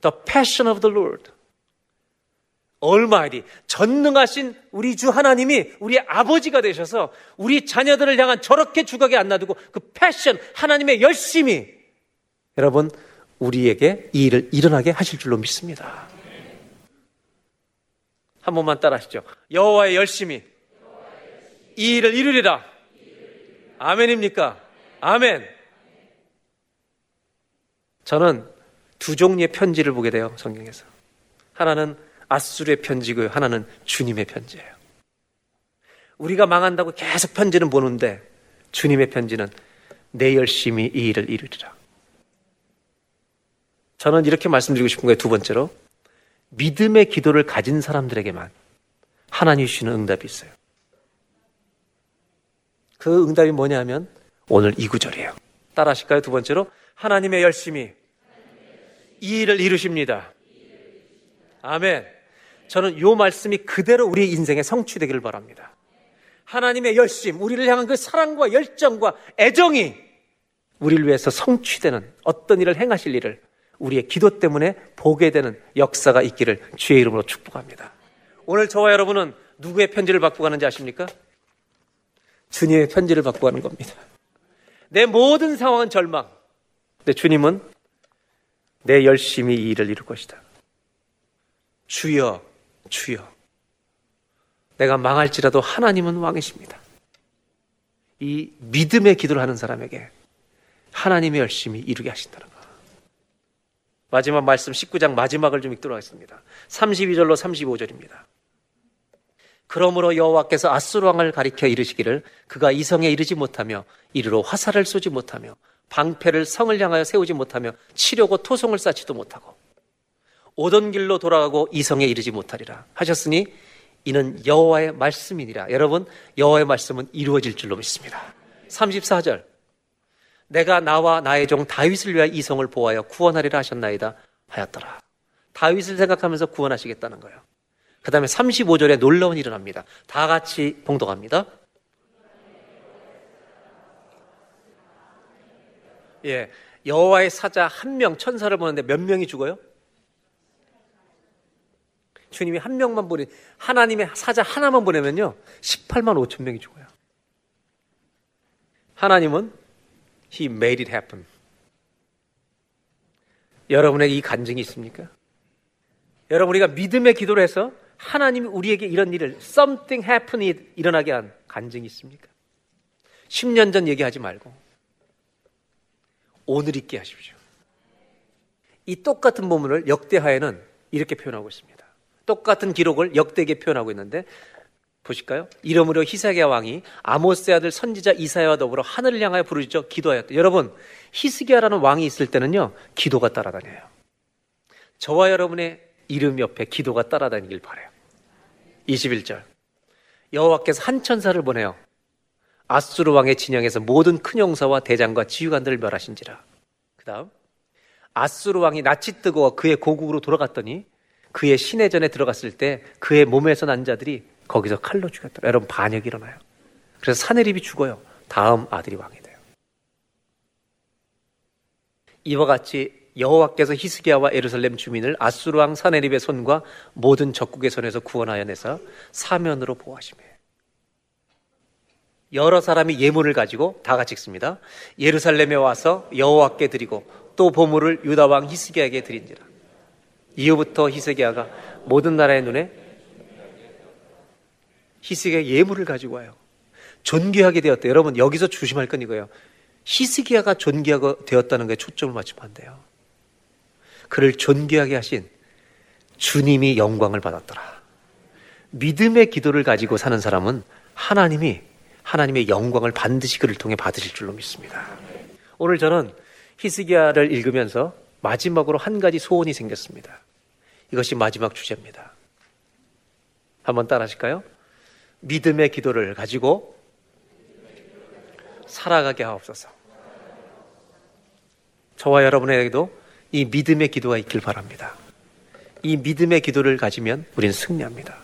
The passion of the Lord. Almighty. 전능하신 우리 주 하나님이 우리 아버지가 되셔서 우리 자녀들을 향한 저렇게 주각에 안 놔두고 그 패션, 하나님의 열심히 여러분, 우리에게 이 일을 일어나게 하실 줄로 믿습니다. 한 번만 따라 하시죠. 여호와의 열심히 이 일을 이루리라. 아멘입니까? 아멘. 저는 두 종류의 편지를 보게 돼요, 성경에서. 하나는 아수르의 편지고요, 하나는 주님의 편지예요. 우리가 망한다고 계속 편지는 보는데 주님의 편지는 내 열심히 이 일을 이루리라. 저는 이렇게 말씀드리고 싶은 거예요, 두 번째로. 믿음의 기도를 가진 사람들에게만 하나님 주시는 응답이 있어요. 그 응답이 뭐냐면 오늘 이 구절이에요. 따라 하실까요? 두 번째로 하나님의 열심히 이 일을 이루십니다. 아멘. 저는 이 말씀이 그대로 우리 인생에 성취되기를 바랍니다. 하나님의 열심, 우리를 향한 그 사랑과 열정과 애정이 우리를 위해서 성취되는 어떤 일을 행하실 일을 우리의 기도 때문에 보게 되는 역사가 있기를 주의 이름으로 축복합니다. 오늘 저와 여러분은 누구의 편지를 받고 가는지 아십니까? 주님의 편지를 받고 가는 겁니다. 내 모든 상황은 절망. 근데 주님은 내 열심히 이 일을 이룰 것이다. 주여, 주여. 내가 망할지라도 하나님은 왕이십니다. 이 믿음의 기도를 하는 사람에게 하나님의 열심히 이루게 하신다는 것. 마지막 말씀 19장 마지막을 좀 읽도록 하겠습니다. 32절로 35절입니다. 그러므로 여호와께서 아수르 왕을 가리켜 이르시기를 그가 이성에 이르지 못하며 이르러 화살을 쏘지 못하며 방패를 성을 향하여 세우지 못하며 치려고 토송을 쌓지도 못하고 오던 길로 돌아가고 이성에 이르지 못하리라 하셨으니 이는 여호와의 말씀이니라. 여러분 여호와의 말씀은 이루어질 줄로 믿습니다. 34절 내가 나와 나의 종 다윗을 위하여 이성을 보하여 구원하리라 하셨나이다 하였더라. 다윗을 생각하면서 구원하시겠다는 거예요. 그 다음에 35절에 놀라운 일어납니다. 다 같이 봉독합니다. 예, 여호와의 사자 한 명 천사를 보는데 몇 명이 죽어요? 주님이 한 명만 보내 하나님의 사자 하나만 보내면요 18만 5천 명이 죽어요. 하나님은 He made it happen. 여러분에게 이 간증이 있습니까? 여러분 우리가 믿음의 기도를 해서 하나님이 우리에게 이런 일을 something happen이 일어나게 한 간증이 있습니까? 10년 전 얘기하지 말고 오늘 있게 하십시오. 이 똑같은 본문을 역대하에는 이렇게 표현하고 있습니다. 똑같은 기록을 역대에게 표현하고 있는데 보실까요? 이름으로 히스기야 왕이 아모스의 아들 선지자 이사야와 더불어 하늘을 향하여 부르짖어 기도하였다. 여러분, 히스기야라는 왕이 있을 때는요. 기도가 따라다녀요. 저와 여러분의 이름 옆에 기도가 따라다니길 바래요. 21절. 여호와께서 한 천사를 보내요. 아수르 왕의 진영에서 모든 큰 용사와 대장과 지휘관들을 멸하신지라. 그다음 아수르 왕이 낯이 뜨고 그의 고국으로 돌아갔더니 그의 시내전에 들어갔을 때 그의 몸에서 난 자들이 거기서 칼로 죽였더라. 여러분 반역이 일어나요. 그래서 사내립이 죽어요. 다음 아들이 왕이 돼요. 이와 같이 여호와께서 히스기야와 에루살렘 주민을 아수르 왕 사네립의 손과 모든 적국의 손에서 구원하여 내서 사면으로 보호하시며 여러 사람이 예물을 가지고 다 같이 읽습니다. 예루살렘에 와서 여호와께 드리고 또 보물을 유다 왕 히스기야에게 드린지라. 이후부터 히스기야가 모든 나라의 눈에 히스기야 예물을 가지고 와요. 존귀하게 되었다. 여러분 여기서 조심할 건 이거예요. 히스기야가 존귀하게 되었다는 게 초점을 맞추면 안 돼요. 그를 존귀하게 하신 주님이 영광을 받았더라. 믿음의 기도를 가지고 사는 사람은 하나님이 하나님의 영광을 반드시 그를 통해 받으실 줄로 믿습니다. 오늘 저는 히스기야를 읽으면서 마지막으로 한 가지 소원이 생겼습니다. 이것이 마지막 주제입니다. 한번 따라 하실까요? 믿음의 기도를 가지고 살아가게 하옵소서. 저와 여러분에게도 이 믿음의 기도가 있길 바랍니다. 이 믿음의 기도를 가지면 우리는 승리합니다.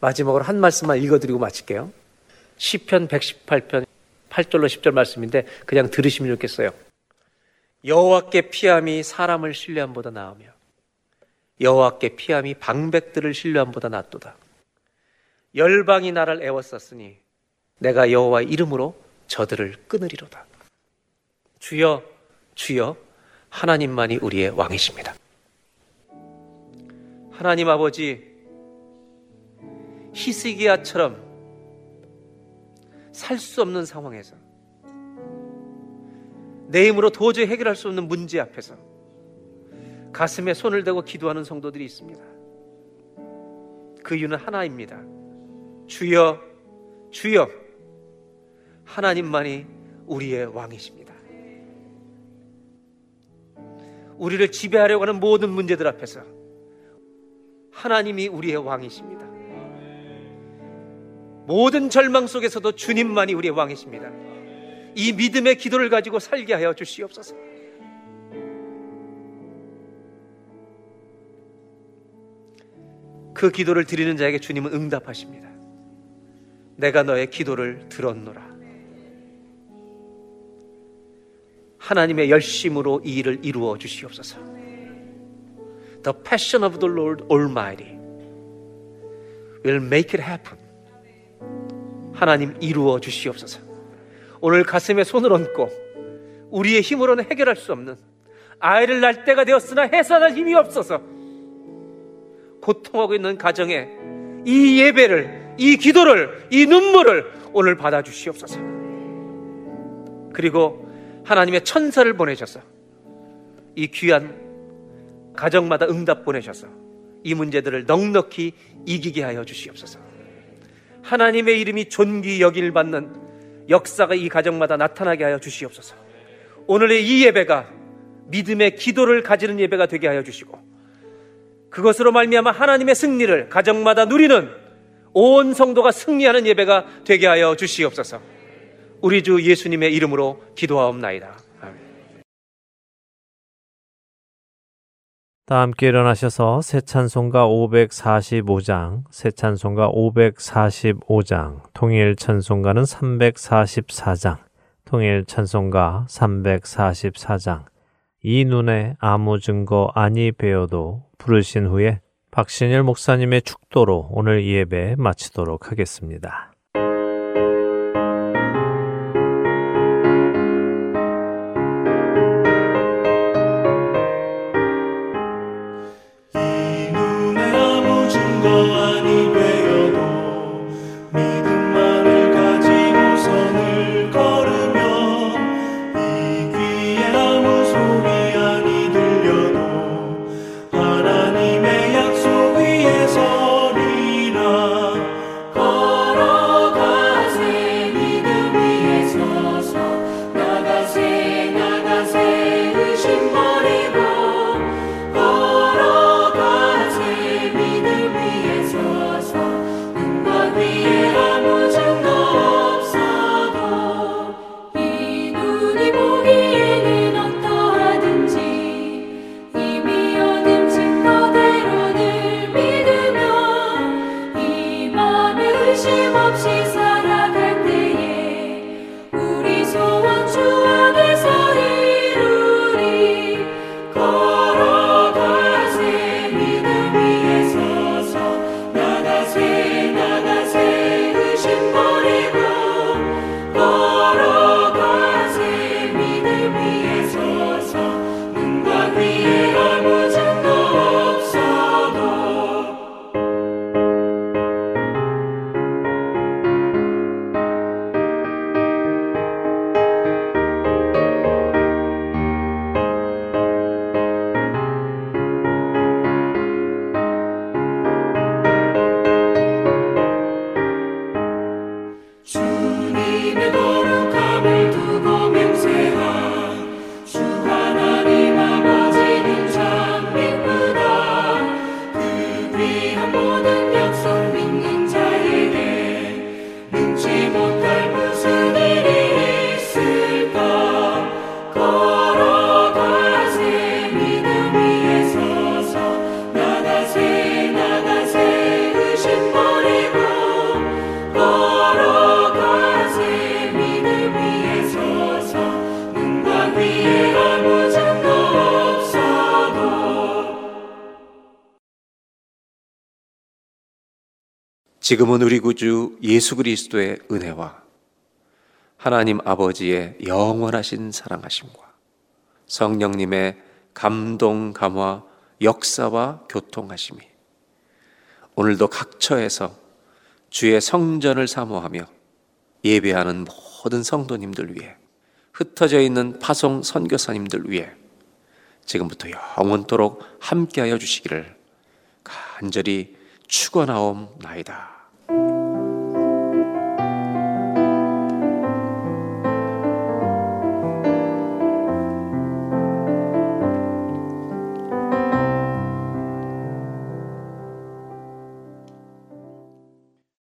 마지막으로 한 말씀만 읽어드리고 마칠게요. 시편 118편 8절로 10절 말씀인데 그냥 들으시면 좋겠어요. 여호와께 피함이 사람을 신뢰함보다 나으며 여호와께 피함이 방백들을 신뢰함보다 낫도다. 열방이 나를 애워쌌으니 내가 여호와 이름으로 저들을 끊으리로다. 주여 주여 하나님만이 우리의 왕이십니다. 하나님 아버지 히스기야처럼 살 수 없는 상황에서 내 힘으로 도저히 해결할 수 없는 문제 앞에서 가슴에 손을 대고 기도하는 성도들이 있습니다. 그 이유는 하나입니다. 주여, 주여, 하나님만이 우리의 왕이십니다. 우리를 지배하려고 하는 모든 문제들 앞에서 하나님이 우리의 왕이십니다. 모든 절망 속에서도 주님만이 우리의 왕이십니다. 이 믿음의 기도를 가지고 살게 하여 주시옵소서. 그 기도를 드리는 자에게 주님은 응답하십니다. 내가 너의 기도를 들었노라. 하나님의 열심으로 이 일을 이루어 주시옵소서. The passion of the Lord Almighty will make it happen. 하나님 이루어 주시옵소서. 오늘 가슴에 손을 얹고 우리의 힘으로는 해결할 수 없는 아이를 낳을 때가 되었으나 해산할 힘이 없어서 고통하고 있는 가정에 이 예배를, 이 기도를, 이 눈물을 오늘 받아 주시옵소서. 그리고 하나님의 천사를 보내셔서 이 귀한 가정마다 응답 보내셔서 이 문제들을 넉넉히 이기게 하여 주시옵소서. 하나님의 이름이 존귀 여길 받는 역사가 이 가정마다 나타나게 하여 주시옵소서. 오늘의 이 예배가 믿음의 기도를 가지는 예배가 되게 하여 주시고 그것으로 말미암아 하나님의 승리를 가정마다 누리는 온 성도가 승리하는 예배가 되게 하여 주시옵소서. 우리 주 예수님의 이름으로 기도하옵나이다. 다 함께 일어나셔서 새 찬송가 545장, 새 찬송가 545장, 통일 찬송가는 344장, 통일 찬송가 344장, 이 눈에 아무 증거 아니 배워도 부르신 후에 박신일 목사님의 축도로 오늘 예배 마치도록 하겠습니다. 지금은 우리 구주 예수 그리스도의 은혜와 하나님 아버지의 영원하신 사랑하심과 성령님의 감동, 감화, 역사와 교통하심이 오늘도 각처에서 주의 성전을 사모하며 예배하는 모든 성도님들 위해 흩어져 있는 파송 선교사님들 위해 지금부터 영원토록 함께하여 주시기를 간절히 축원하옵나이다.